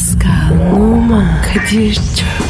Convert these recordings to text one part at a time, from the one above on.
Pascal, Oman, Kadir çok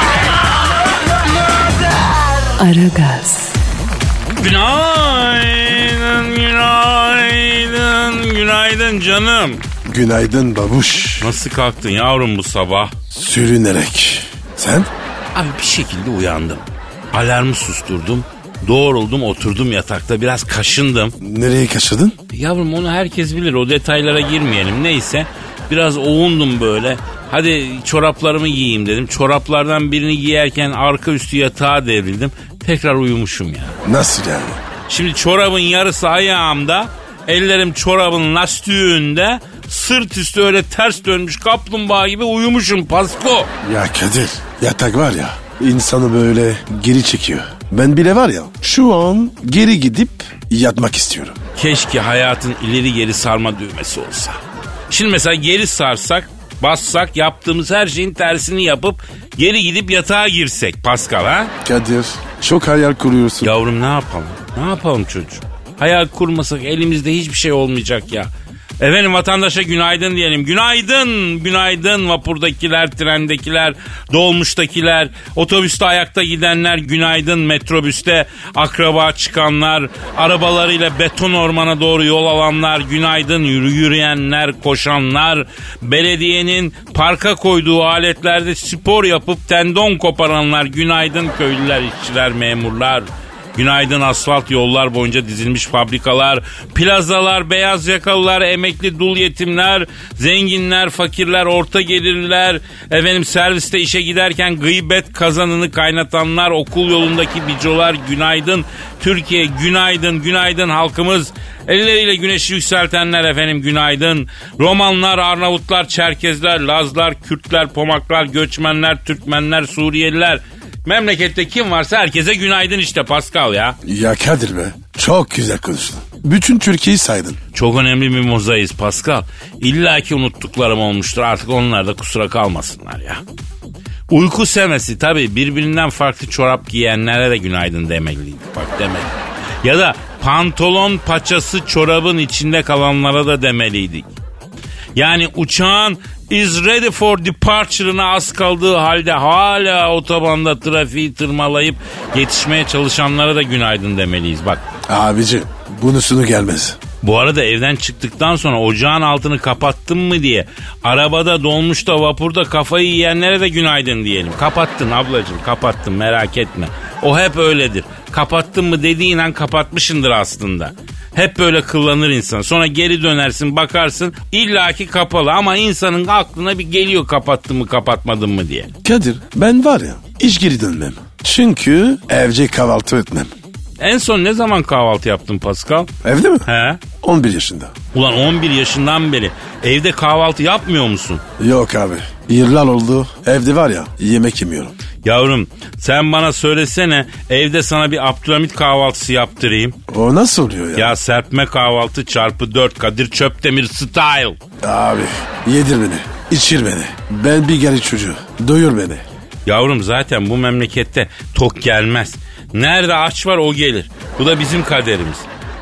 Aragaz, Günaydın, günaydın, günaydın canım. Günaydın babuş. Nasıl kalktın yavrum bu sabah? Sürünerek. Sen? Abi bir şekilde uyandım. Alarmı susturdum. Doğruldum oturdum yatakta biraz kaşındım. Nereye kaçırdın? Yavrum onu herkes bilir o detaylara girmeyelim neyse. Biraz oğundum böyle. Hadi çoraplarımı giyeyim dedim. Çoraplardan birini giyerken arka üstü yatağa devrildim. Tekrar uyumuşum ya. Nasıl yani? Şimdi çorabın yarısı ayağımda. Ellerim çorabın lastiğinde. Sırt üstü öyle ters dönmüş kaplumbağa gibi uyumuşum Pasko. Ya Kadir yatak var ya insanı böyle geri çekiyor. Ben bile var ya şu an geri gidip yatmak istiyorum. Keşke hayatın ileri geri sarma düğmesi olsa. Şimdi mesela geri sarsak, bassak yaptığımız her şeyin tersini yapıp geri gidip yatağa girsek Pascal ha? Kadir çok hayal kuruyorsun. Yavrum ne yapalım? Ne yapalım çocuğum? Hayal kurmasak elimizde hiçbir şey olmayacak ya. Efendim vatandaşa günaydın diyelim. Günaydın, günaydın. Vapurdakiler, trendekiler, dolmuştakiler, otobüste ayakta gidenler, günaydın. Metrobüste akraba çıkanlar, arabalarıyla beton ormana doğru yol alanlar, günaydın. Yürü yürüyenler, koşanlar, belediyenin parka koyduğu aletlerde spor yapıp tendon koparanlar, günaydın. Köylüler, işçiler, memurlar. Günaydın asfalt yollar boyunca dizilmiş fabrikalar, plazalar, beyaz yakalılar, emekli dul yetimler, zenginler, fakirler, orta gelirler, efendim serviste işe giderken gıybet kazanını kaynatanlar, okul yolundaki bicolar, günaydın Türkiye, günaydın, günaydın halkımız. Elleriyle güneşi yükseltenler efendim günaydın. Romanlar, Arnavutlar, Çerkezler, Lazlar, Kürtler, Pomaklar, Göçmenler, Türkmenler, Suriyeliler. Memlekette kim varsa herkese günaydın işte Pascal ya. Ya Kadir be çok güzel konuştun. Bütün Türkiye'yi saydın. Çok önemli bir mozaiz Pascal. İlla ki unuttuklarım olmuştur artık onlar da kusura kalmasınlar ya. Uyku semesi tabii birbirinden farklı çorap giyenlere de günaydın demeliydik bak demek. Ya da pantolon paçası çorabın içinde kalanlara da demeliydik. Yani uçağın is ready for departure'ına az kaldığı halde hala otobanda trafiği tırmalayıp yetişmeye çalışanlara da günaydın demeliyiz bak. Abici bunu sunu gelmez. Bu arada evden çıktıktan sonra ocağın altını kapattın mı diye arabada dolmuşta vapurda kafayı yiyenlere de günaydın diyelim. Kapattın ablacığım kapattın merak etme. O hep öyledir. Kapattın mı dediğin an kapatmışındır aslında. Hep böyle kıllanır insan. Sonra geri dönersin bakarsın illaki kapalı ama insanın aklına bir geliyor kapattın mı kapatmadın mı diye. Kadir ben var ya hiç geri dönmem. Çünkü evce kahvaltı etmem. En son ne zaman kahvaltı yaptın Pascal? Evde mi? He? 11 yaşında. Ulan 11 yaşından beri evde kahvaltı yapmıyor musun? Yok abi. Yıllar oldu. Evde var ya yemek yemiyorum. Yavrum sen bana söylesene evde sana bir Abdülhamit kahvaltısı yaptırayım. O nasıl oluyor ya? Ya serpme kahvaltı çarpı 4 Kadir Çöptemir style. Abi yedir beni. içir beni. Ben bir gari çocuğu. Doyur beni. Yavrum zaten bu memlekette tok gelmez. Nerede aç var o gelir. Bu da bizim kaderimiz.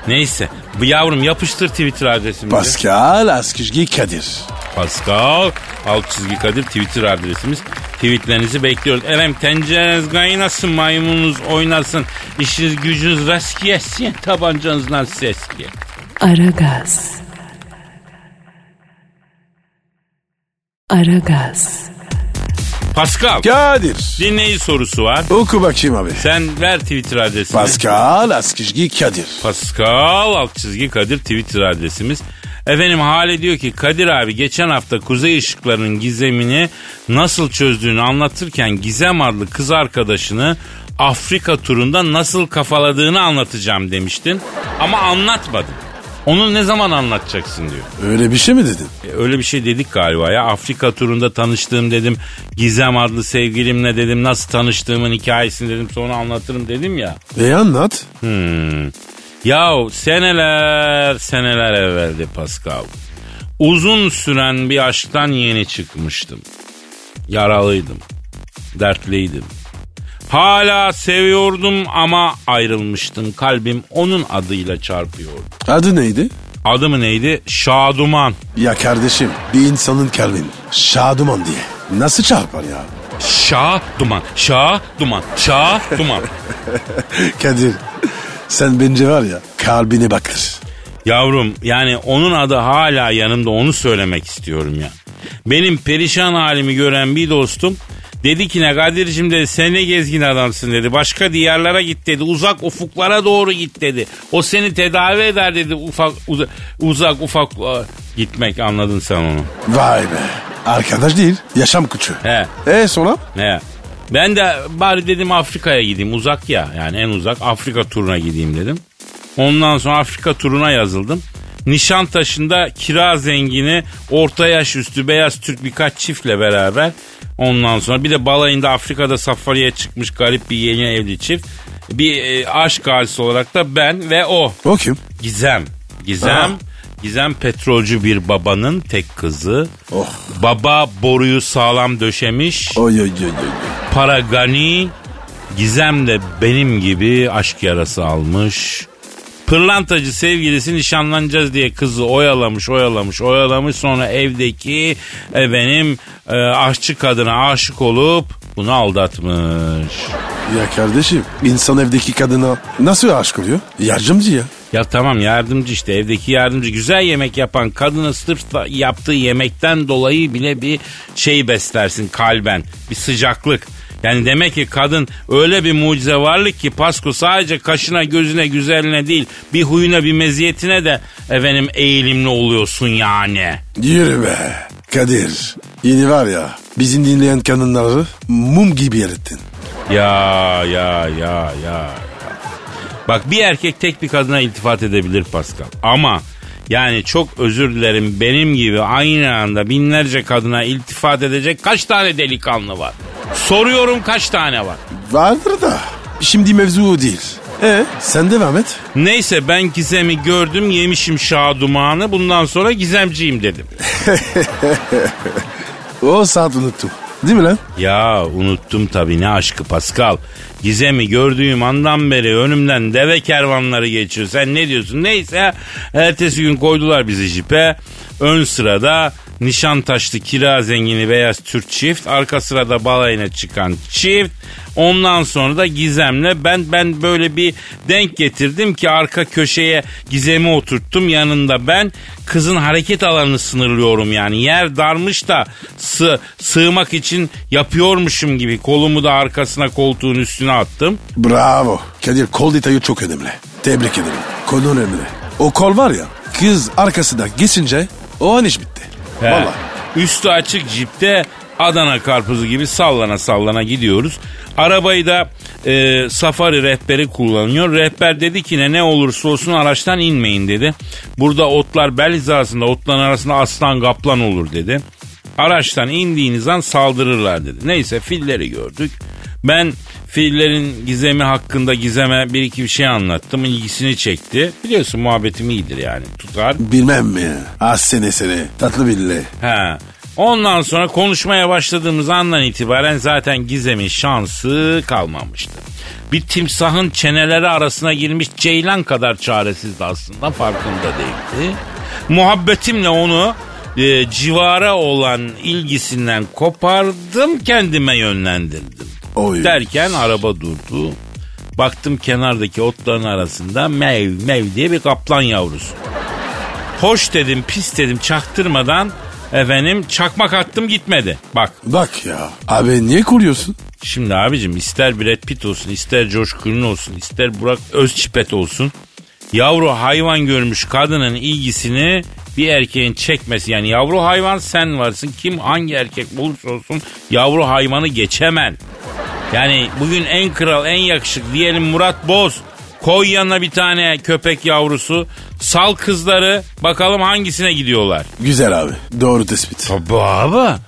Neyse bu yavrum yapıştır Twitter adresimizi. Pascal Askizgi Kadir. Pascal alt çizgi Kadir Twitter adresimiz. Tweetlerinizi bekliyoruz. Efendim tencereniz kaynasın, maymununuz oynasın, işiniz gücünüz rast gelsin, tabancanızdan ses gel. Aragaz. Aragaz. Pascal, Kadir. dinleyici sorusu var. Oku bakayım abi. Sen ver Twitter adresini. Pascal Askizgi Kadir. Pascal alt çizgi Kadir Twitter adresimiz. Efendim Hale diyor ki Kadir abi geçen hafta kuzey ışıklarının gizemini nasıl çözdüğünü anlatırken Gizem adlı kız arkadaşını Afrika turunda nasıl kafaladığını anlatacağım demiştin. Ama anlatmadın. Onu ne zaman anlatacaksın diyor. Öyle bir şey mi dedin? E, öyle bir şey dedik galiba ya. Afrika turunda tanıştığım dedim. Gizem adlı sevgilimle dedim. Nasıl tanıştığımın hikayesini dedim. Sonra anlatırım dedim ya. E anlat. Hmm. Yahu seneler seneler evveldi Pascal. Uzun süren bir aşktan yeni çıkmıştım. Yaralıydım. Dertliydim. Hala seviyordum ama ayrılmıştım. Kalbim onun adıyla çarpıyordu. Adı neydi? Adı mı neydi? Şaduman. Ya kardeşim bir insanın kalbin şaduman diye. Nasıl çarpar ya? Şah duman, şah duman, şah duman. Kadir sen bence var ya kalbine bakır. Yavrum yani onun adı hala yanımda onu söylemek istiyorum ya. Benim perişan halimi gören bir dostum dedi ki ne Kadir'cim dedi sen ne gezgin adamsın dedi. Başka diyarlara git dedi. Uzak ufuklara doğru git dedi. O seni tedavi eder dedi. Ufak uza- uzak ufak e, gitmek anladın sen onu. Vay be. Arkadaş değil yaşam kuçu. He. E sonra? Ne? Ben de bari dedim Afrika'ya gideyim uzak ya yani en uzak Afrika turuna gideyim dedim. Ondan sonra Afrika turuna yazıldım. Nişantaşı'nda kira zengini orta yaş üstü beyaz Türk birkaç çiftle beraber ondan sonra bir de balayında Afrika'da safariye çıkmış garip bir yeni evli çift. Bir e, aşk halisi olarak da ben ve o. O kim? Gizem. Gizem. Aha. Gizem petrolcü bir babanın tek kızı. Oh. Baba boruyu sağlam döşemiş. Oy oy oy oy. Para gani. Gizem de benim gibi aşk yarası almış. Pırlantacı sevgilisi nişanlanacağız diye kızı oyalamış, oyalamış, oyalamış. Sonra evdeki efendim e, aşçı kadına aşık olup bunu aldatmış. Ya kardeşim insan evdeki kadına nasıl aşık oluyor? Yardımcı ya. Ya tamam yardımcı işte evdeki yardımcı güzel yemek yapan kadına sırf yaptığı yemekten dolayı bile bir şey beslersin kalben bir sıcaklık. Yani demek ki kadın öyle bir mucize varlık ki Pasko sadece kaşına gözüne güzeline değil bir huyuna bir meziyetine de efendim eğilimli oluyorsun yani. Yürü be. Kadir yeni var ya bizim dinleyen kadınları mum gibi erittin. Ya ya ya ya. Bak bir erkek tek bir kadına iltifat edebilir Pascal. Ama yani çok özür dilerim benim gibi aynı anda binlerce kadına iltifat edecek kaç tane delikanlı var? Soruyorum kaç tane var? Vardır da şimdi mevzu o değil. E sen devam et. Neyse ben Gizem'i gördüm yemişim şadumanı bundan sonra Gizemciyim dedim. O saat unuttum. Değil mi lan? Ya unuttum tabii ne aşkı Pascal. Gizem'i gördüğüm andan beri önümden deve kervanları geçiyor. Sen ne diyorsun? Neyse ertesi gün koydular bizi jipe. Ön sırada Nişantaşlı kira zengini beyaz Türk çift. Arka sırada balayına çıkan çift. Ondan sonra da Gizem'le ben ben böyle bir denk getirdim ki arka köşeye Gizem'i oturttum yanında ben kızın hareket alanını sınırlıyorum yani yer darmış da sı sığmak için yapıyormuşum gibi kolumu da arkasına koltuğun üstüne attım. Bravo. Kadir kol detayı çok önemli. Tebrik ederim. Kol önemli. O kol var ya kız arkasında geçince o an iş bitti. He. Valla. Üstü açık cipte Adana karpuzu gibi sallana sallana gidiyoruz. Arabayı da e, safari rehberi kullanıyor. Rehber dedi ki ne ne olursa olsun araçtan inmeyin dedi. Burada otlar bel hizasında otların arasında aslan kaplan olur dedi. Araçtan indiğiniz an saldırırlar dedi. Neyse filleri gördük. Ben fillerin gizemi hakkında gizeme bir iki bir şey anlattım. İlgisini çekti. Biliyorsun muhabbetim iyidir yani. Tutar. Bilmem mi? Az sene sene. Tatlı bille. He. Ondan sonra konuşmaya başladığımız andan itibaren zaten Gizem'in şansı kalmamıştı. Bir timsahın çeneleri arasına girmiş ceylan kadar çaresizdi aslında farkında değildi. Muhabbetimle onu e, civara olan ilgisinden kopardım kendime yönlendirdim. Oy. Derken araba durdu. Baktım kenardaki otların arasında mev mev diye bir kaplan yavrusu. Hoş dedim pis dedim çaktırmadan efendim çakmak attım gitmedi. Bak Bak ya. Abi niye kuruyorsun? şimdi abicim ister Brad Pitt olsun ister George Clooney olsun ister Burak Özçipet olsun. Yavru hayvan görmüş kadının ilgisini bir erkeğin çekmesi yani yavru hayvan sen varsın kim hangi erkek olursa olsun yavru hayvanı geçemen. Yani bugün en kral en yakışıklı diyelim Murat Boz Koy yanına bir tane köpek yavrusu. Sal kızları bakalım hangisine gidiyorlar. Güzel abi. Doğru tespit. Tabii abi.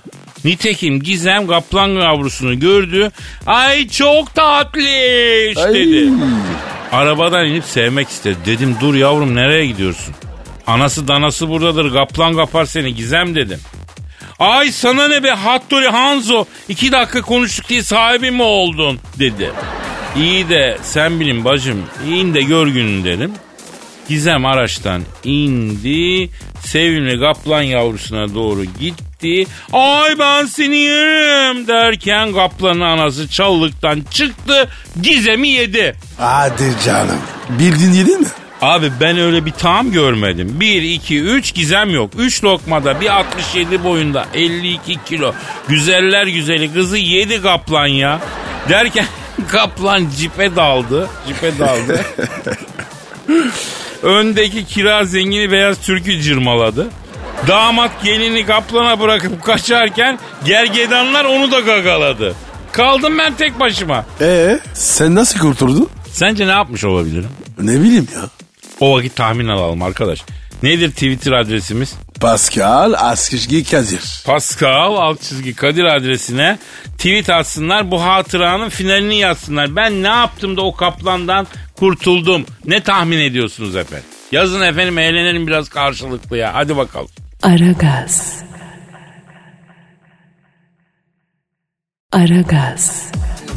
Nitekim Gizem kaplan yavrusunu gördü. Ay çok tatlış dedi. Arabadan inip sevmek istedi. Dedim dur yavrum nereye gidiyorsun? Anası danası buradadır kaplan kapar seni Gizem dedim. Ay sana ne be Hattori Hanzo iki dakika konuştuk diye sahibi mi oldun dedi. İyi de sen bilin bacım in de gör günün dedim. Gizem araçtan indi. Sevimli kaplan yavrusuna doğru gitti. Ay ben seni yerim derken kaplanın anası çalılıktan çıktı. Gizem'i yedi. Hadi canım. Bildin yedin mi? Abi ben öyle bir tam görmedim. 1, 2, 3 gizem yok. 3 lokmada bir 67 boyunda 52 kilo. Güzeller güzeli kızı yedi kaplan ya. Derken kaplan cipe daldı. Cipe daldı. Öndeki kira zengini beyaz türkü cırmaladı. Damat gelini kaplana bırakıp kaçarken gergedanlar onu da gagaladı. Kaldım ben tek başıma. Ee, sen nasıl kurtuldun? Sence ne yapmış olabilirim? Ne bileyim ya. O vakit tahmin alalım arkadaş. Nedir Twitter adresimiz? Pascal Askışgi Kadir. Pascal alt çizgi Kadir adresine tweet atsınlar bu hatıranın finalini yazsınlar. Ben ne yaptım da o kaplandan kurtuldum. Ne tahmin ediyorsunuz efendim? Yazın efendim eğlenelim biraz karşılıklı ya. Hadi bakalım. Aragaz. Aragaz.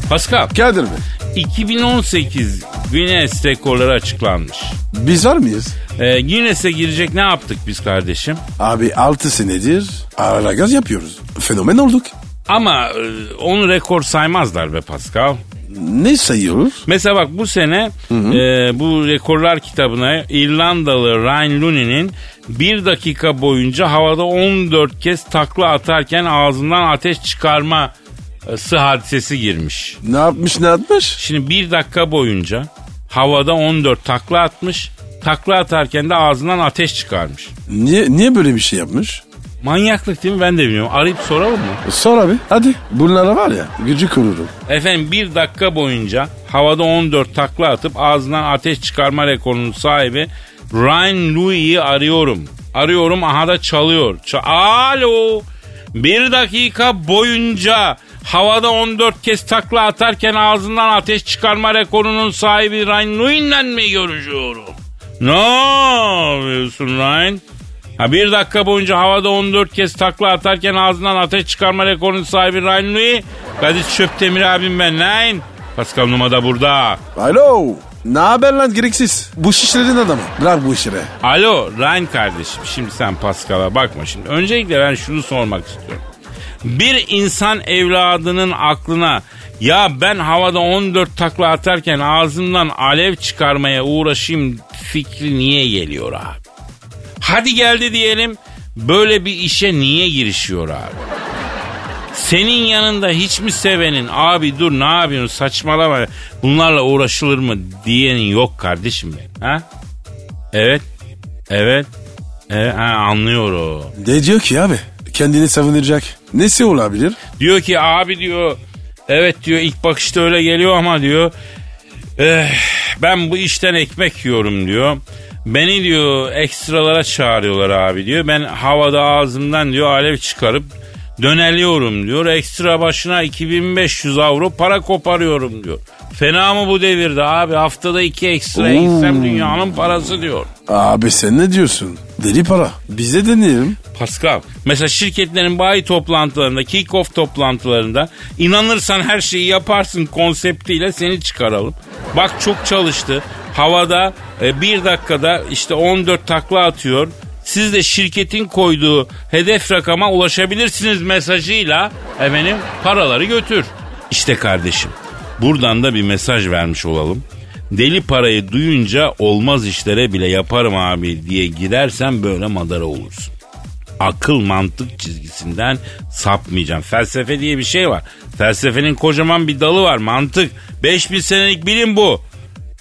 Pascal Kadir mi? 2018 Guinness rekorları açıklanmış. Biz var mıyız? Ee, Guinness'e girecek ne yaptık biz kardeşim? Abi 6 senedir ara gaz yapıyoruz. Fenomen olduk. Ama e, onu rekor saymazlar be Pascal. Ne sayıyoruz? Mesela bak bu sene e, bu rekorlar kitabına İrlandalı Ryan Looney'nin bir dakika boyunca havada 14 kez takla atarken ağzından ateş çıkarma sı hadisesi girmiş. Ne yapmış ne atmış? Şimdi bir dakika boyunca havada 14 takla atmış. Takla atarken de ağzından ateş çıkarmış. Niye, niye böyle bir şey yapmış? Manyaklık değil mi ben de bilmiyorum. Arayıp soralım mı? Sor abi hadi. Bunlara var ya gücü kururum. Efendim bir dakika boyunca havada 14 takla atıp ağzından ateş çıkarma rekorunun sahibi Ryan Louis'i arıyorum. Arıyorum aha da çalıyor. Ça- Alo. Bir dakika boyunca havada 14 kez takla atarken ağzından ateş çıkarma rekorunun sahibi Ryan Louis'le mi görüşüyorum? Ne yapıyorsun Ryan? Ha bir dakika boyunca havada 14 kez takla atarken ağzından ateş çıkarma rekorunun sahibi Ryan Louis. Kadir Çöptemir abim ben lan. Pascal Numa da burada. Alo. Ne haber lan gereksiz? Bu şişlerin adamı. Bırak bu işleri. Alo Ryan kardeşim şimdi sen Pascal'a bakma şimdi. Öncelikle ben şunu sormak istiyorum. Bir insan evladının aklına ya ben havada 14 takla atarken ağzımdan alev çıkarmaya uğraşayım fikri niye geliyor abi? Hadi geldi diyelim böyle bir işe niye girişiyor abi? Senin yanında hiç mi sevenin abi dur ne yapıyorsun saçmalama bunlarla uğraşılır mı diyenin yok kardeşim benim ha? Evet evet evet ha, anlıyor o. Ne diyor ki abi? Kendini savunacak. Nesi olabilir? Diyor ki abi diyor evet diyor ilk bakışta öyle geliyor ama diyor eh, ben bu işten ekmek yiyorum diyor. Beni diyor ekstralara çağırıyorlar abi diyor. Ben havada ağzımdan diyor alev çıkarıp döneliyorum diyor. Ekstra başına 2500 avro para koparıyorum diyor. Fena mı bu devirde abi haftada iki ekstra gitsem dünyanın parası diyor. Abi sen ne diyorsun? Deli para. Bize deneyelim. Pascal. Mesela şirketlerin bayi toplantılarında, kick-off toplantılarında inanırsan her şeyi yaparsın konseptiyle seni çıkaralım. Bak çok çalıştı. Havada e, bir dakikada işte 14 takla atıyor. Siz de şirketin koyduğu hedef rakama ulaşabilirsiniz mesajıyla efendim paraları götür. İşte kardeşim buradan da bir mesaj vermiş olalım. Deli parayı duyunca olmaz işlere bile yaparım abi diye girersen böyle madara olursun akıl mantık çizgisinden sapmayacaksın. Felsefe diye bir şey var. Felsefenin kocaman bir dalı var mantık. 5000 senelik bilim bu.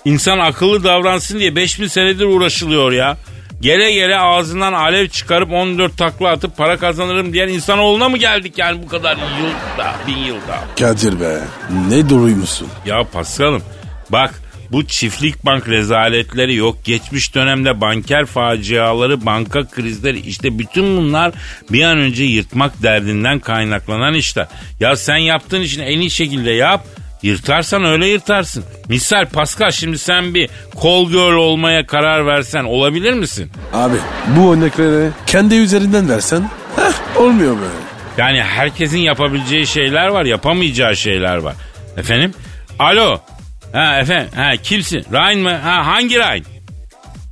İnsan akıllı davransın diye 5000 senedir uğraşılıyor ya. Gele gele ağzından alev çıkarıp 14 takla atıp para kazanırım diyen insanoğluna mı geldik yani bu kadar yılda, bin yılda? Kadir be. Ne doğruymuşsun. Ya Paskal'ım bak bu çiftlik bank rezaletleri yok. Geçmiş dönemde banker faciaları, banka krizleri işte bütün bunlar bir an önce yırtmak derdinden kaynaklanan işler. Ya sen yaptığın işini en iyi şekilde yap. Yırtarsan öyle yırtarsın. Misal Pascal şimdi sen bir call girl olmaya karar versen olabilir misin? Abi bu örnekleri kendi üzerinden versen heh, olmuyor böyle. Yani herkesin yapabileceği şeyler var, yapamayacağı şeyler var. Efendim? Alo. Ha efendim. Ha kimsin? Ryan mı? Ha hangi Ryan?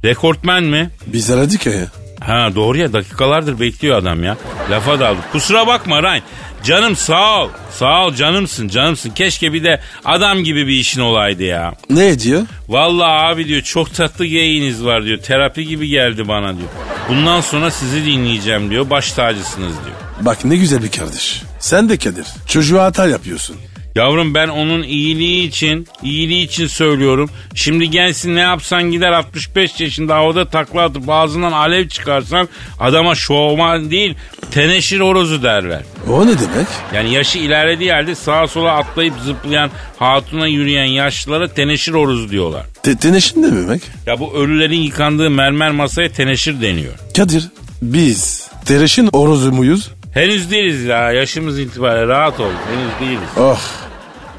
Rekortmen mi? Biz aradık ya. Ha doğru ya dakikalardır bekliyor adam ya. Lafa daldı. Kusura bakma Ryan. Canım sağ ol. Sağ ol canımsın canımsın. Keşke bir de adam gibi bir işin olaydı ya. Ne diyor? Vallahi abi diyor çok tatlı geyiniz var diyor. Terapi gibi geldi bana diyor. Bundan sonra sizi dinleyeceğim diyor. Baş tacısınız diyor. Bak ne güzel bir kardeş. Sen de Kadir. Çocuğa hata yapıyorsun. Yavrum ben onun iyiliği için, iyiliği için söylüyorum. Şimdi gelsin ne yapsan gider 65 yaşında havada takla atıp ağzından alev çıkarsan adama şovman değil teneşir horozu derler. O ne demek? Yani yaşı ilerlediği halde sağa sola atlayıp zıplayan, hatuna yürüyen yaşlılara teneşir horozu diyorlar. Te teneşin ne demek? Ya bu ölülerin yıkandığı mermer masaya teneşir deniyor. Kadir biz tereşin orozu muyuz? Henüz değiliz ya yaşımız itibariyle rahat ol. Henüz değiliz. Oh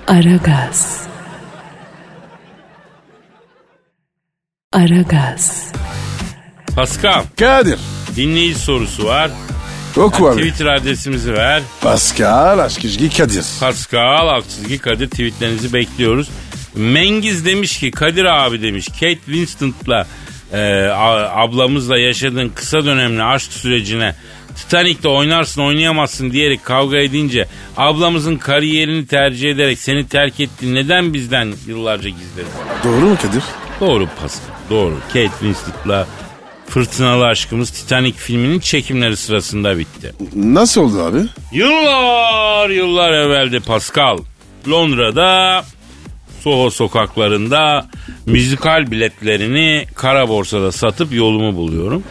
Aragaz. Aragaz. Pascal Kadir. dinleyici sorusu var. Oku abi. Twitter adresimizi ver. Pascal Aşkizgi Kadir. Pascal Aksızgi Kadir tweetlerinizi bekliyoruz. Mengiz demiş ki Kadir abi demiş Kate Winslet'la e, ablamızla yaşadığın kısa dönemli aşk sürecine Titanic'te oynarsın oynayamazsın diyerek kavga edince ablamızın kariyerini tercih ederek seni terk etti. Neden bizden yıllarca gizledin? Doğru mu Kadir? Doğru Pascal doğru. Kate Winslet'la fırtınalı aşkımız Titanic filminin çekimleri sırasında bitti. Nasıl oldu abi? Yıllar yıllar evveldi Pascal. Londra'da Soho sokaklarında müzikal biletlerini kara borsada satıp yolumu buluyorum.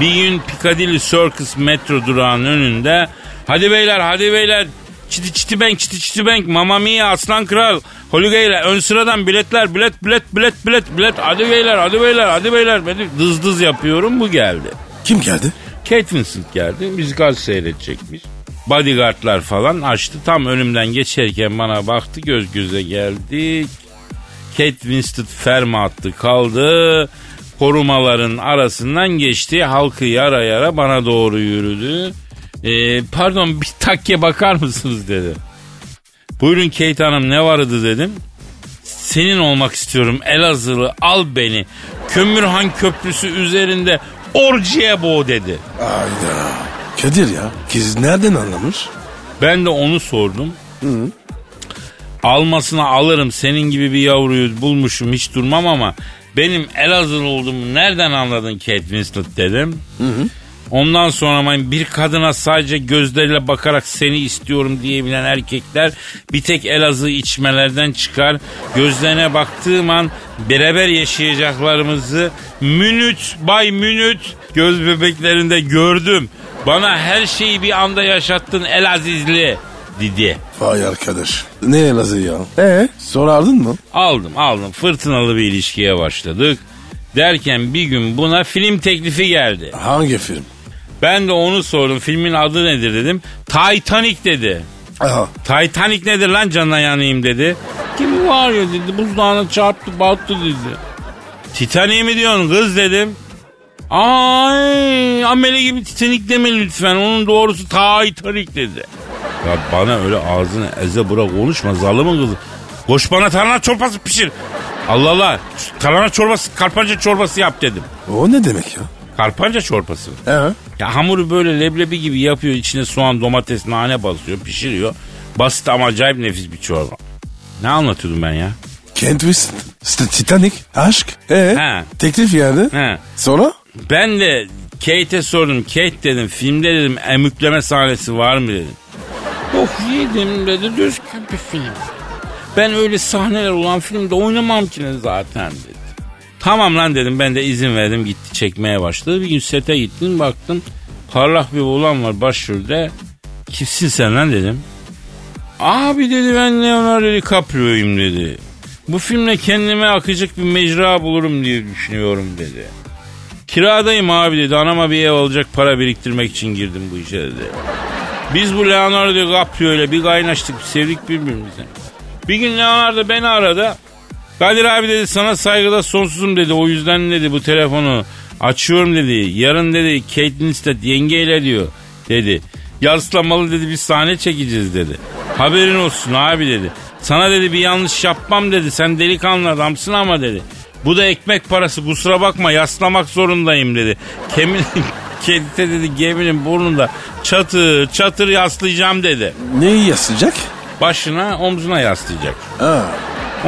Bir gün Piccadilly Circus metro durağının önünde hadi beyler hadi beyler çiti çiti bank çiti çiti bank Mamma Mia Aslan Kral Holugay'la ön sıradan biletler bilet bilet bilet bilet bilet hadi beyler hadi beyler hadi beyler Böyle dız dız yapıyorum bu geldi. Kim geldi? Kate Winslet geldi. Müzikal seyredecekmiş. Bodyguardlar falan açtı. Tam önümden geçerken bana baktı. Göz göze geldik. Kate Winslet ferma attı kaldı. Korumaların arasından geçti. Halkı yara yara bana doğru yürüdü. Ee, pardon bir takke bakar mısınız dedi. Buyurun Kate Hanım ne vardı dedim. Senin olmak istiyorum Elazığlı al beni. Kömürhan Köprüsü üzerinde orciye boğ dedi. Ayda. Kadir ya kız nereden anlamış? Ben de onu sordum. Almasına alırım senin gibi bir yavruyu bulmuşum hiç durmam ama benim Elazığlı olduğumu nereden anladın Kate Winslet dedim. Ondan sonra bir kadına sadece gözleriyle bakarak seni istiyorum diyebilen erkekler bir tek Elazığ içmelerden çıkar. Gözlerine baktığım an beraber yaşayacaklarımızı minüt bay minüt göz bebeklerinde gördüm. Bana her şeyi bir anda yaşattın Elazizli dedi. Vay arkadaş. Ne Elazığ ya? Ee? Sorardın mı? Aldım aldım fırtınalı bir ilişkiye başladık. Derken bir gün buna film teklifi geldi. Hangi film? Ben de onu sordum. Filmin adı nedir dedim. Titanic dedi. Aha. Titanic nedir lan canına yanayım dedi. Kimi var ya dedi buzdağına çarptı battı dedi. Titanic mi diyorsun kız dedim. Ay amele gibi Titanic deme lütfen onun doğrusu Titanic dedi. Ya bana öyle ağzını eze bırak konuşma zalımın kızı. Koş bana tarhana çorbası pişir. Allah Allah tarhana çorbası karpanca çorbası yap dedim. O ne demek ya? Karpanca çorbası. Ee? Ya hamuru böyle leblebi gibi yapıyor. içine soğan, domates, nane basıyor, pişiriyor. Basit ama acayip nefis bir çorba. Ne anlatıyordum ben ya? Kent. İşte Titanic. Aşk. Ee? He. Teklif yani. He. Sonra? Ben de Kate'e sordum. Kate dedim filmde dedim emükleme sahnesi var mı dedim. Yok yedim dedi düzgün bir film. Ben öyle sahneler olan filmde oynamam ki zaten dedi. Tamam lan dedim ben de izin verdim gitti çekmeye başladı. Bir gün sete gittim baktım parlak bir oğlan var başrolde. Kimsin sen lan dedim. Abi dedi ben Leonardo DiCaprio'yum dedi. Bu filmle kendime akacak bir mecra bulurum diye düşünüyorum dedi. Kiradayım abi dedi. Anama bir ev alacak para biriktirmek için girdim bu işe dedi. Biz bu Leonardo DiCaprio ile bir kaynaştık, bir sevdik birbirimize. Bir gün Leonardo beni aradı. Kadir abi dedi sana saygıda sonsuzum dedi. O yüzden dedi bu telefonu açıyorum dedi. Yarın dedi Kate Winslet yengeyle diyor dedi. Yaslamalı dedi bir sahne çekeceğiz dedi. Haberin olsun abi dedi. Sana dedi bir yanlış yapmam dedi. Sen delikanlı adamsın ama dedi. Bu da ekmek parası kusura bakma yaslamak zorundayım dedi. Kemin, kedite dedi geminin burnunda çatır çatır yaslayacağım dedi. Neyi yaslayacak? Başına omzuna yaslayacak. Aa,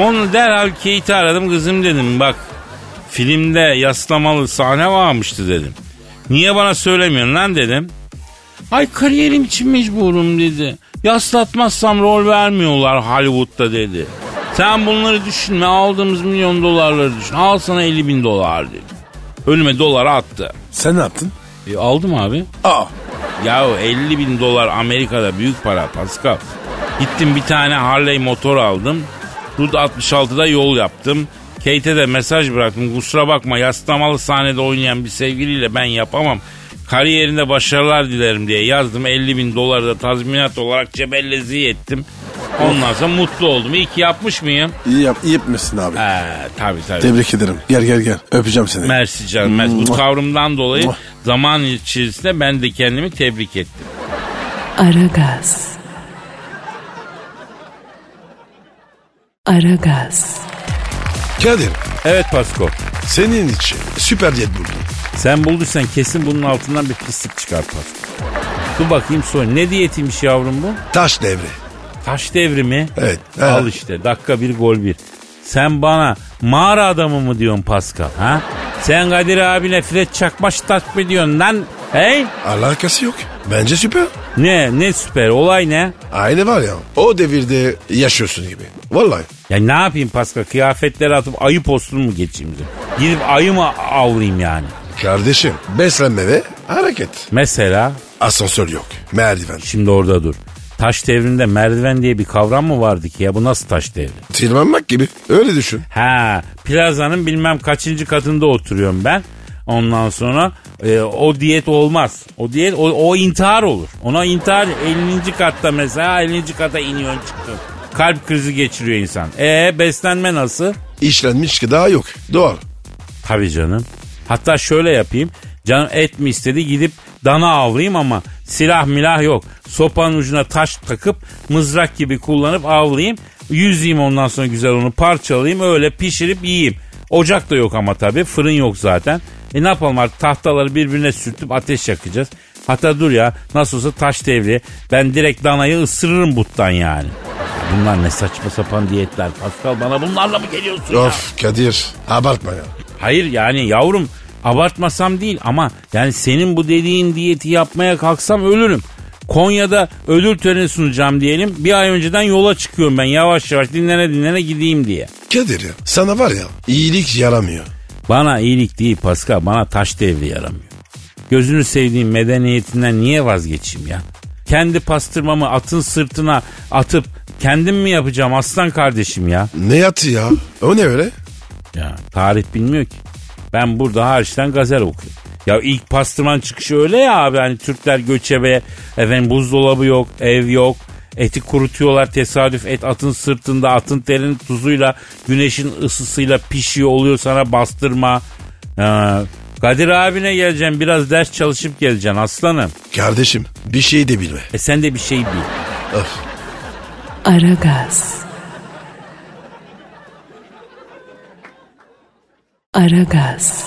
Onu derhal Kate'i aradım kızım dedim bak filmde yaslamalı sahne varmıştı dedim. Niye bana söylemiyorsun lan dedim. Ay kariyerim için mecburum dedi. Yaslatmazsam rol vermiyorlar Hollywood'da dedi. Sen bunları düşünme aldığımız milyon dolarları düşün. Al sana 50 bin dolar dedi. Önüme dolar attı. sen ne yaptın? E, aldım abi. Aa, Ya 50 bin dolar Amerika'da büyük para Pascal. Gittim bir tane Harley motor aldım. Route 66'da yol yaptım. Kate'e de mesaj bıraktım. Kusura bakma yaslamalı sahnede oynayan bir sevgiliyle ben yapamam. Kariyerinde başarılar dilerim diye yazdım. 50 bin doları da tazminat olarak cebellezi ettim. Ondan sonra mutlu oldum. İyi ki yapmış mıyım? iyi, yap, iyi yapmışsın abi. Ee, tabii tabii. Tebrik ederim. Gel gel gel. Öpeceğim seni. Mersi canım. Mersi. Bu tavrımdan dolayı zaman içerisinde ben de kendimi tebrik ettim. Aragaz. Aragaz. Kadir Evet Pasko. senin için süper diyet buldum. Sen bulduysan kesin bunun altından bir pislik çıkar Pasko. Dur bakayım sonra. Ne diyetiymiş yavrum bu? Taş devri. Taş devrimi. Evet. Al Ha. işte dakika bir gol bir. Sen bana mağara adamı mı diyorsun Pascal? Ha? Sen Kadir abine Fred Çakmaş takip ediyorsun lan. Hey? Alakası yok. Bence süper. Ne? Ne süper. Olay ne? Aile var ya o devirde yaşıyorsun gibi. Vallahi. Ya ne yapayım Pascal? Kıyafetleri atıp ayı postunu mu geçeyim? Gidip ayı mı avlayayım yani? Kardeşim beslenme ve hareket. Mesela Asansör yok. Merdiven. şimdi orada dur. Taş devrinde merdiven diye bir kavram mı vardı ki ya? Bu nasıl taş devri? Tırmanmak gibi. Öyle düşün. Ha, plazanın bilmem kaçıncı katında oturuyorum ben. Ondan sonra e, o diyet olmaz. O diyet o, o intihar olur. Ona intihar 50. katta mesela 50. kata iniyorsun çıkıyorsun. Kalp krizi geçiriyor insan. E beslenme nasıl? İşlenmiş gıda yok. Doğal. Tabii canım. Hatta şöyle yapayım. Canım et mi istedi gidip dana avlayayım ama silah milah yok. Sopanın ucuna taş takıp mızrak gibi kullanıp avlayayım. Yüzeyim ondan sonra güzel onu parçalayayım öyle pişirip yiyeyim. Ocak da yok ama tabii fırın yok zaten. E ne yapalım artık tahtaları birbirine sürtüp ateş yakacağız. Hatta dur ya nasıl olsa taş devri. Ben direkt danayı ısırırım buttan yani. Bunlar ne saçma sapan diyetler. Pascal bana bunlarla mı geliyorsun ya? Of Kadir abartma ya. Hayır yani yavrum abartmasam değil ama yani senin bu dediğin diyeti yapmaya kalksam ölürüm. Konya'da ödül töreni sunacağım diyelim. Bir ay önceden yola çıkıyorum ben yavaş yavaş dinlene dinlene gideyim diye. Kadir ya sana var ya iyilik yaramıyor. Bana iyilik değil Pascal bana taş devri yaramıyor. Gözünü sevdiğim medeniyetinden niye vazgeçeyim ya? Kendi pastırmamı atın sırtına atıp kendim mi yapacağım aslan kardeşim ya? Ne yatı ya? O ne öyle? Ya tarih bilmiyor ki. Ben burada hariçten gazel okuyorum. Ya ilk pastırman çıkışı öyle ya abi hani Türkler göçebe, efendim buzdolabı yok, ev yok. Eti kurutuyorlar tesadüf et atın sırtında atın terinin tuzuyla güneşin ısısıyla pişiyor oluyor sana bastırma. Ha, Kadir abine geleceğim biraz ders çalışıp geleceksin aslanım. Kardeşim bir şey de bilme. E sen de bir şey bil. Of. Aragaz. Aragaz.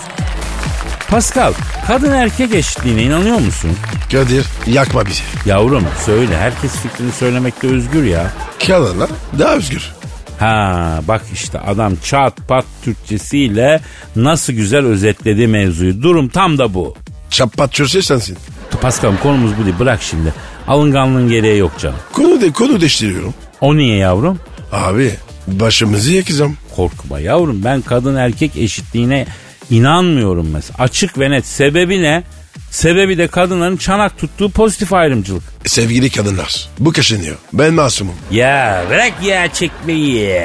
Pascal kadın erkek eşitliğine inanıyor musun? Kadir yakma bizi. Yavrum söyle herkes fikrini söylemekte özgür ya. Kadınlar daha özgür. Ha bak işte adam çat pat Türkçesiyle nasıl güzel özetledi mevzuyu. Durum tam da bu. Çapat çözse sensin. Paskal'ım konumuz bu değil bırak şimdi. Alınganlığın gereği yok canım. Konu de konu değiştiriyorum. O niye yavrum? Abi başımızı yakacağım. Korkma yavrum ben kadın erkek eşitliğine inanmıyorum mesela. Açık ve net sebebi ne? Sebebi de kadınların çanak tuttuğu pozitif ayrımcılık. Sevgili kadınlar bu kaşınıyor. Ben masumum. Ya bırak ya çekmeyi.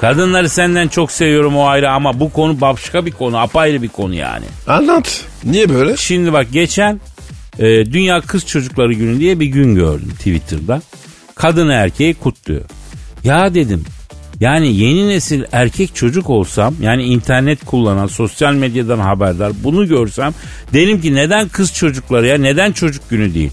Kadınları senden çok seviyorum o ayrı ama bu konu başka bir konu apayrı bir konu yani. Anlat. Niye böyle? Şimdi bak geçen e, Dünya Kız Çocukları Günü diye bir gün gördüm Twitter'da. Kadın erkeği kutluyor. Ya dedim yani yeni nesil erkek çocuk olsam yani internet kullanan sosyal medyadan haberdar bunu görsem derim ki neden kız çocukları ya neden çocuk günü değil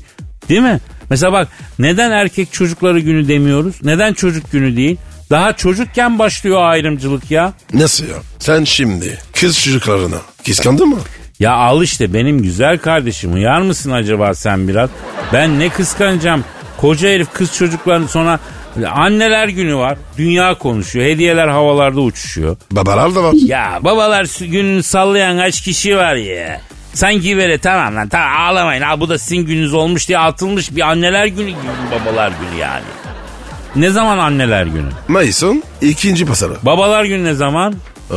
değil mi? Mesela bak neden erkek çocukları günü demiyoruz neden çocuk günü değil daha çocukken başlıyor ayrımcılık ya. Nasıl ya? Sen şimdi kız çocuklarına kıskandın mı? Ya al işte benim güzel kardeşim uyar mısın acaba sen biraz? Ben ne kıskanacağım koca herif kız çocukların sonra anneler günü var dünya konuşuyor hediyeler havalarda uçuşuyor. Babalar da var. Ya babalar gününü sallayan kaç kişi var ya. Sanki böyle tamam lan tamam ağlamayın ha bu da sizin gününüz olmuş diye atılmış bir anneler günü gibi babalar günü yani. Ne zaman anneler günü? Mayıs'ın ikinci pasarı. Babalar günü ne zaman? Aa,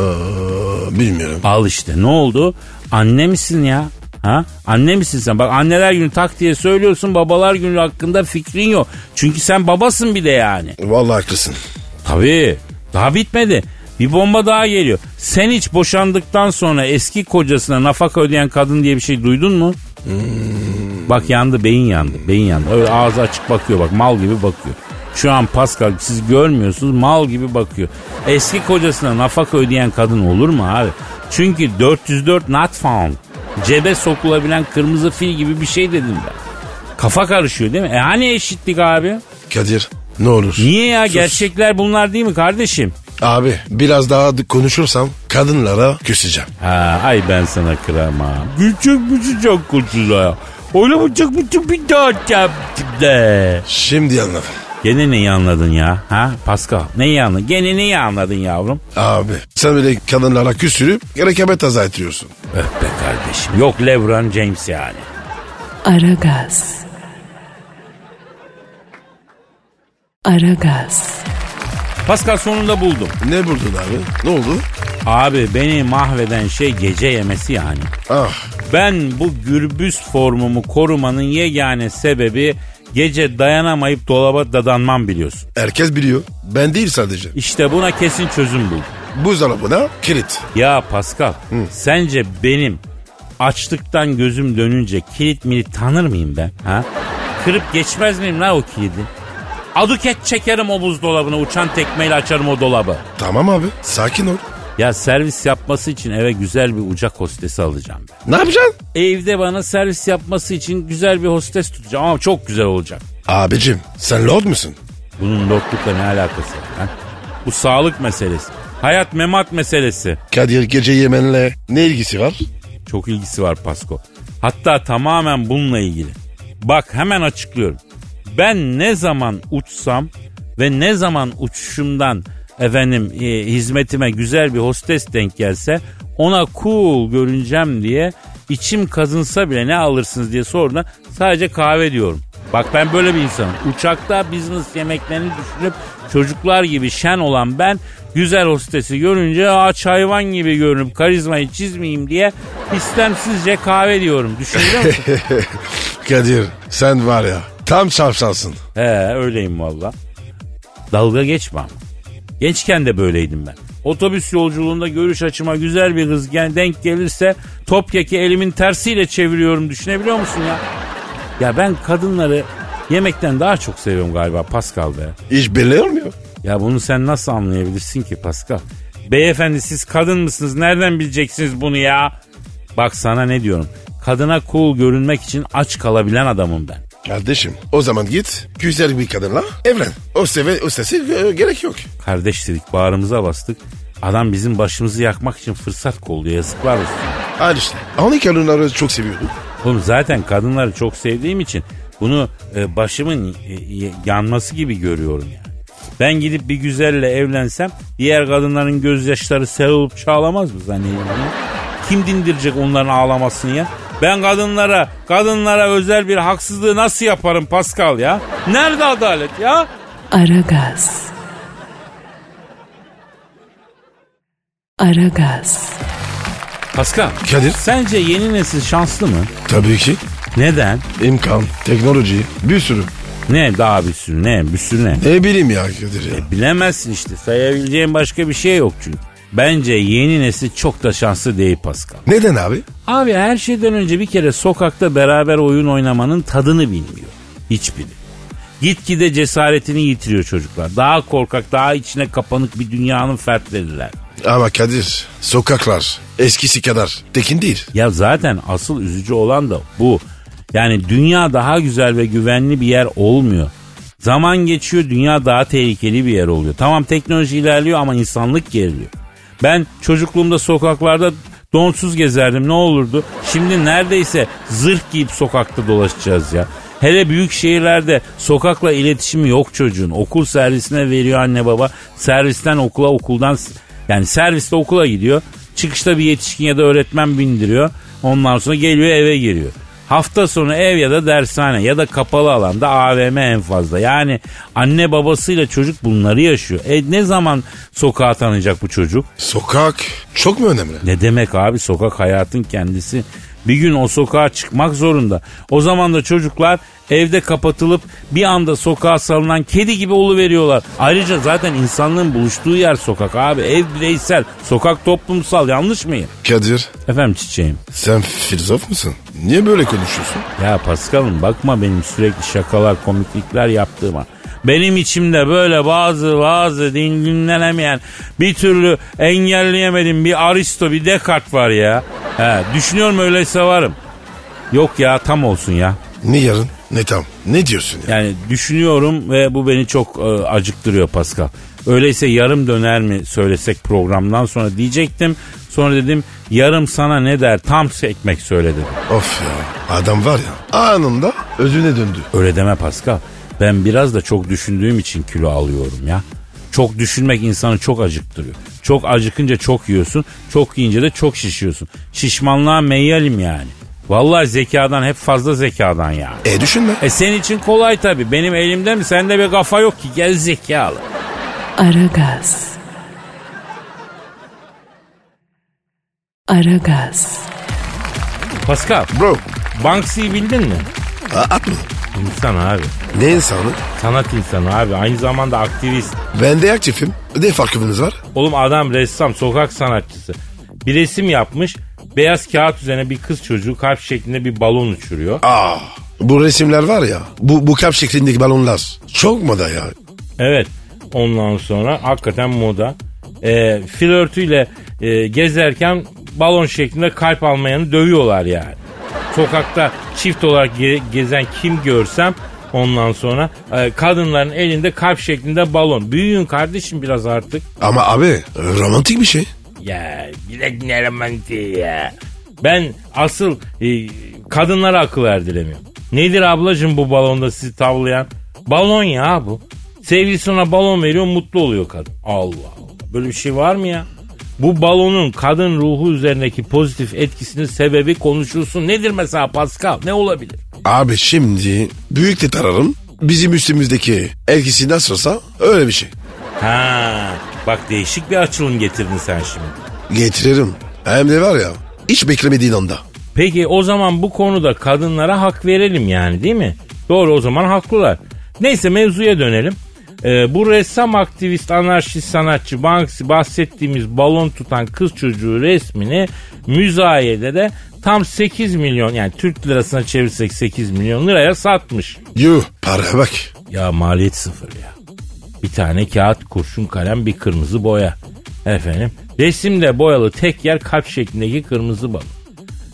bilmiyorum. Al işte ne oldu? Anne misin ya? Ha? Anne misin sen? Bak anneler günü tak diye söylüyorsun babalar günü hakkında fikrin yok. Çünkü sen babasın bir de yani. Vallahi haklısın. Tabii. Daha bitmedi. Bir bomba daha geliyor. Sen hiç boşandıktan sonra eski kocasına nafaka ödeyen kadın diye bir şey duydun mu? Bak yandı beyin yandı. Beyin yandı. Öyle ağzı açık bakıyor bak mal gibi bakıyor. Şu an Pascal siz görmüyorsunuz mal gibi bakıyor. Eski kocasına nafaka ödeyen kadın olur mu abi? Çünkü 404 not found. Cebe sokulabilen kırmızı fil gibi bir şey dedim ben. Kafa karışıyor değil mi? E hani eşitlik abi? Kadir ne olur. Niye ya? Sus. Gerçekler bunlar değil mi kardeşim? Abi biraz daha konuşursam kadınlara küseceğim. Ha, ay ben sana kıramam. Küçük müsün çok kutuda? Öyle bıçak bütün bir daha yaptım de. Şimdi anladım. Gene neyi anladın ya? Ha Pascal neyi anladın? Gene neyi anladın yavrum? Abi sen böyle kadınlara küsürüp rekabet azaltıyorsun. Öh be kardeşim. Yok Lebron James yani. Aragaz. Aragaz. Pascal sonunda buldum. Ne buldun abi? Ne oldu? Abi beni mahveden şey gece yemesi yani. Ah Ben bu gürbüz formumu korumanın yegane sebebi gece dayanamayıp dolaba dadanmam biliyorsun. herkes biliyor. Ben değil sadece. İşte buna kesin çözüm buldum. Buzdolabına kilit. Ya Pascal sence benim açlıktan gözüm dönünce kilit milit tanır mıyım ben? Ha? Kırıp geçmez miyim la o kilidi? Aduket çekerim o buzdolabına uçan tekmeyle açarım o dolabı. Tamam abi sakin ol. Ya servis yapması için eve güzel bir ucak hostesi alacağım ben. Ne yapacaksın? Evde bana servis yapması için güzel bir hostes tutacağım ama çok güzel olacak. Abicim sen lord musun? Bunun lordlukla ne alakası var? Ha? Bu sağlık meselesi. Hayat memat meselesi. Kadir gece yemenle ne ilgisi var? Çok ilgisi var Pasko. Hatta tamamen bununla ilgili. Bak hemen açıklıyorum. Ben ne zaman uçsam ve ne zaman uçuşumdan efendim e, hizmetime güzel bir hostes denk gelse ona cool görüneceğim diye içim kazınsa bile ne alırsınız diye sorduğunda sadece kahve diyorum. Bak ben böyle bir insanım. Uçakta business yemeklerini düşünüp çocuklar gibi şen olan ben güzel hostesi görünce aç hayvan gibi görünüp karizmayı çizmeyeyim diye istemsizce kahve diyorum. Düşünüyor musun? Kadir sen var ya tam şapşalsın. He öyleyim valla. Dalga geçme ama. Gençken de böyleydim ben. Otobüs yolculuğunda görüş açıma güzel bir kız gel- denk gelirse topyeki elimin tersiyle çeviriyorum düşünebiliyor musun ya? Ya ben kadınları yemekten daha çok seviyorum galiba Pascal be. Hiç belli olmuyor. Ya bunu sen nasıl anlayabilirsin ki Pascal? Beyefendi siz kadın mısınız? Nereden bileceksiniz bunu ya? Bak sana ne diyorum. Kadına cool görünmek için aç kalabilen adamım ben. Kardeşim o zaman git güzel bir kadınla evlen. O seve o sesi e, gerek yok. Kardeş dedik bağrımıza bastık. Adam bizim başımızı yakmak için fırsat kolluyor yazıklar olsun. Hadi işte. Hani kadınları çok seviyorduk. Oğlum zaten kadınları çok sevdiğim için bunu e, başımın e, e, yanması gibi görüyorum yani. Ben gidip bir güzelle evlensem diğer kadınların gözyaşları sel olup çağlamaz mı zannediyorsun ya? Kim dindirecek onların ağlamasını ya? Ben kadınlara, kadınlara özel bir haksızlığı nasıl yaparım Pascal ya? Nerede adalet ya? Aragaz. Aragaz. Pascal, Kadir. sence yeni nesil şanslı mı? Tabii ki. Neden? İmkan, teknoloji bir sürü. Ne daha bir sürü ne bir sürü ne? Ne bileyim ya Kadir ya. Bilemezsin işte sayabileceğin başka bir şey yok çünkü. Bence yeni nesil çok da şanslı değil Pascal. Neden abi? Abi her şeyden önce bir kere sokakta beraber oyun oynamanın tadını bilmiyor. Hiçbiri. Gitgide cesaretini yitiriyor çocuklar. Daha korkak, daha içine kapanık bir dünyanın fertleriler. Ama Kadir sokaklar eskisi kadar tekin değil. Ya zaten asıl üzücü olan da bu. Yani dünya daha güzel ve güvenli bir yer olmuyor. Zaman geçiyor dünya daha tehlikeli bir yer oluyor. Tamam teknoloji ilerliyor ama insanlık geriliyor. Ben çocukluğumda sokaklarda donsuz gezerdim ne olurdu? Şimdi neredeyse zırh giyip sokakta dolaşacağız ya. Hele büyük şehirlerde sokakla iletişimi yok çocuğun. Okul servisine veriyor anne baba. Servisten okula okuldan yani serviste okula gidiyor. Çıkışta bir yetişkin ya da öğretmen bindiriyor. Ondan sonra geliyor eve giriyor. Hafta sonu ev ya da dershane ya da kapalı alanda AVM en fazla. Yani anne babasıyla çocuk bunları yaşıyor. E ne zaman sokağa tanıyacak bu çocuk? Sokak çok mu önemli? Ne demek abi sokak hayatın kendisi. Bir gün o sokağa çıkmak zorunda. O zaman da çocuklar evde kapatılıp bir anda sokağa salınan kedi gibi veriyorlar. Ayrıca zaten insanlığın buluştuğu yer sokak abi. Ev bireysel, sokak toplumsal yanlış mıyım? Kadir Efendim çiçeğim. sen filozof musun? Niye böyle konuşuyorsun? Ya Paskal'ım bakma benim sürekli şakalar komiklikler yaptığıma. Benim içimde böyle bazı bazı dinlenemeyen bir türlü engelleyemedim bir Aristo bir Descartes var ya. He, düşünüyorum öyleyse varım. Yok ya tam olsun ya. Ne yarın ne tam ne diyorsun ya? Yani düşünüyorum ve bu beni çok e, acıktırıyor Pascal. Öyleyse yarım döner mi söylesek programdan sonra diyecektim. Sonra dedim yarım sana ne der tam ekmek söyledim. Of ya adam var ya anında özüne döndü. Öyle deme Pascal. Ben biraz da çok düşündüğüm için kilo alıyorum ya. Çok düşünmek insanı çok acıktırıyor. Çok acıkınca çok yiyorsun. Çok yiyince de çok şişiyorsun. Şişmanlığa meyyalim yani. Vallahi zekadan hep fazla zekadan ya. E düşünme. E senin için kolay tabii. Benim elimde mi? Sende bir kafa yok ki. Gel zekalı. Aragaz. Aragaz. Pascal, Bro Banksy'yi bildin mi? a- at mı? İnsan abi. Ne insanı? Sanat insanı abi. Aynı zamanda aktivist. Ben de aktifim. Ne farkımız var? Oğlum adam ressam, sokak sanatçısı. Bir resim yapmış. Beyaz kağıt üzerine bir kız çocuğu kalp şeklinde bir balon uçuruyor. Aa, bu resimler var ya bu, bu kalp şeklindeki balonlar çok moda ya. Evet. Ondan sonra hakikaten moda. E, flörtüyle e, gezerken balon şeklinde kalp almayanı dövüyorlar yani. Sokakta çift olarak ge- gezen kim görsem ondan sonra e, kadınların elinde kalp şeklinde balon. Büyüyün kardeşim biraz artık. Ama abi romantik bir şey. Ya bilek ne romantiği ya. Ben asıl e, kadınlara akıl erdiremiyorum. Nedir ablacığım bu balonda sizi tavlayan? Balon ya bu. Sevgilisi ona balon veriyor mutlu oluyor kadın. Allah Allah. Böyle bir şey var mı ya? Bu balonun kadın ruhu üzerindeki pozitif etkisinin sebebi konuşulsun. Nedir mesela Pascal? Ne olabilir? Abi şimdi büyük de tararım. Bizim üstümüzdeki etkisi nasılsa öyle bir şey. Ha, bak değişik bir açılım getirdin sen şimdi. Getiririm. Hem de var ya hiç beklemediğin anda. Peki o zaman bu konuda kadınlara hak verelim yani değil mi? Doğru o zaman haklılar. Neyse mevzuya dönelim. Ee, bu ressam aktivist anarşist sanatçı Banksy bahsettiğimiz balon tutan kız çocuğu resmini müzayedede tam 8 milyon yani Türk lirasına çevirsek 8 milyon liraya satmış. Yuh paraya bak. Ya maliyet sıfır ya. Bir tane kağıt, kurşun kalem, bir kırmızı boya. Efendim resimde boyalı tek yer kalp şeklindeki kırmızı balon.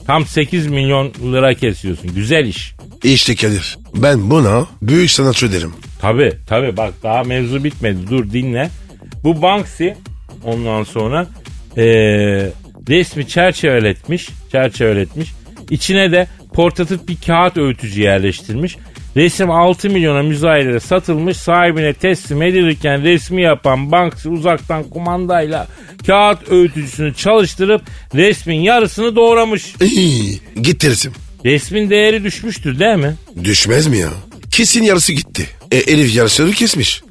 Tam 8 milyon lira kesiyorsun. Güzel iş. İşte Kadir ben buna büyük sanatçı derim. Tabi tabi bak daha mevzu bitmedi dur dinle. Bu Banksy ondan sonra eee, resmi çerçeveletmiş çerçeveletmiş. İçine de portatif bir kağıt öğütücü yerleştirmiş. Resim 6 milyona müzayedede satılmış sahibine teslim edilirken resmi yapan Banksy uzaktan kumandayla kağıt öğütücüsünü çalıştırıp resmin yarısını doğramış. İyi, gitti resim. Resmin değeri düşmüştür değil mi? Düşmez mi ya? Kesin yarısı gitti. E, Elif yarısını kesmiş.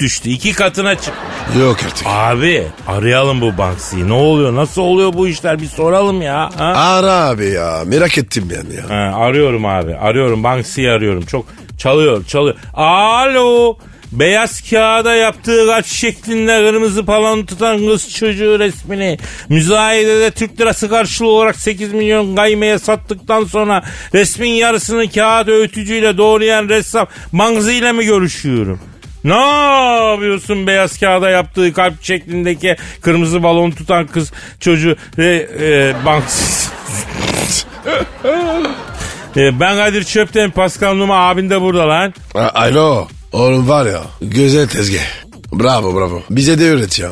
Düştü iki katına çıktı. Yok artık. Abi arayalım bu Banksy'yi. Ne oluyor? Nasıl oluyor bu işler? Bir soralım ya. Ha? Ara abi ya merak ettim ben ya. Ha, arıyorum abi. Arıyorum. Banksy'yi arıyorum. Çok Çalıyor çalıyor. Alo. Beyaz kağıda yaptığı kaç şeklinde kırmızı palon tutan kız çocuğu resmini müzayedede Türk lirası karşılığı olarak 8 milyon gaymeye sattıktan sonra resmin yarısını kağıt öğütücüyle doğrayan ressam Mangzi ile mi görüşüyorum? Ne yapıyorsun beyaz kağıda yaptığı kalp şeklindeki kırmızı balon tutan kız çocuğu e, e, Banksy. E, ben Kadir Çöpten Pascal Numa abin de burada lan. A- Alo. Oğlum var ya güzel tezgah. Bravo bravo. Bize de öğret ya.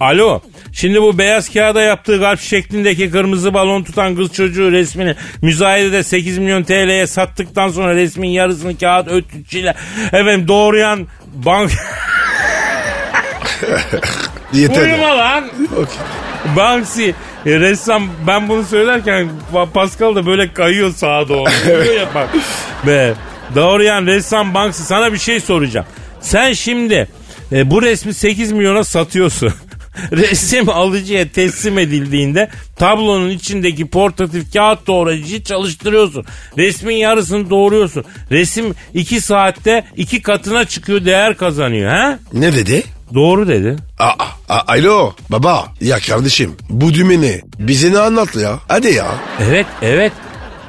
Alo. Şimdi bu beyaz kağıda yaptığı kalp şeklindeki kırmızı balon tutan kız çocuğu resmini müzayedede 8 milyon TL'ye sattıktan sonra resmin yarısını kağıt ötücüyle efendim doğrayan bank... Yeter. Uyuma lan. Okey. Banksy e, ressam ben bunu söylerken Pa- Pascal da böyle kayıyor sağa doğru. Bak. Be, doğrayan ressam Banksy sana bir şey soracağım. Sen şimdi e, bu resmi 8 milyona satıyorsun. Resim alıcıya teslim edildiğinde tablonun içindeki portatif kağıt doğrayıcıyı çalıştırıyorsun. Resmin yarısını doğruyorsun. Resim 2 saatte 2 katına çıkıyor değer kazanıyor. ha? Ne dedi? Doğru dedi. Aa, a- alo baba ya kardeşim bu dümeni bize ne anlattı ya? Hadi ya. Evet evet.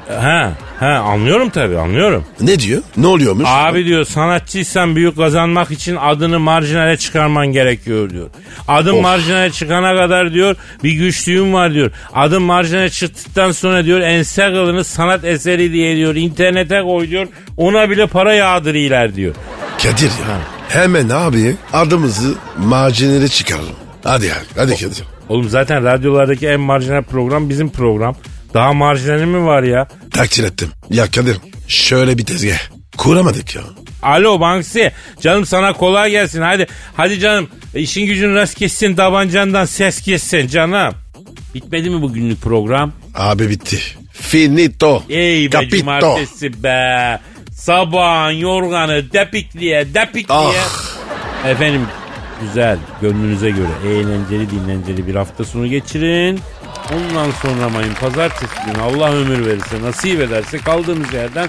Ha, ha anlıyorum tabii anlıyorum. Ne diyor? Ne oluyormuş? Abi diyor sanatçıysan büyük kazanmak için adını marjinale çıkarman gerekiyor diyor. Adın marjinale çıkana kadar diyor bir güçlüğüm var diyor. Adın marjinale çıktıktan sonra diyor ense kılını sanat eseri diye diyor internete koy diyor. Ona bile para yağdırıyorlar diyor. Kadir ya. Hemen abi adımızı marjinere çıkaralım. Hadi ya hadi Kadir. Oğlum zaten radyolardaki en marjinal program bizim program. Daha marjinali mi var ya? Takdir ettim. Ya Kadir şöyle bir tezgah. Kuramadık ya. Alo Banksy canım sana kolay gelsin hadi hadi canım işin gücün rast kessin tabancandan ses kessin canım. Bitmedi mi bugünlük program? Abi bitti. Finito. Ey be Capito. cumartesi be. Sabahın yorganı depikliye depikliye. Ah. Efendim güzel gönlünüze göre eğlenceli dinlenceli bir hafta sonu geçirin. Ondan sonra mayın pazartesi günü Allah ömür verirse nasip ederse kaldığımız yerden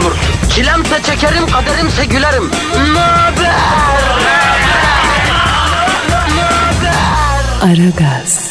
olursun. Çilemse çekerim, kaderimse gülerim. Möber! Aragaz.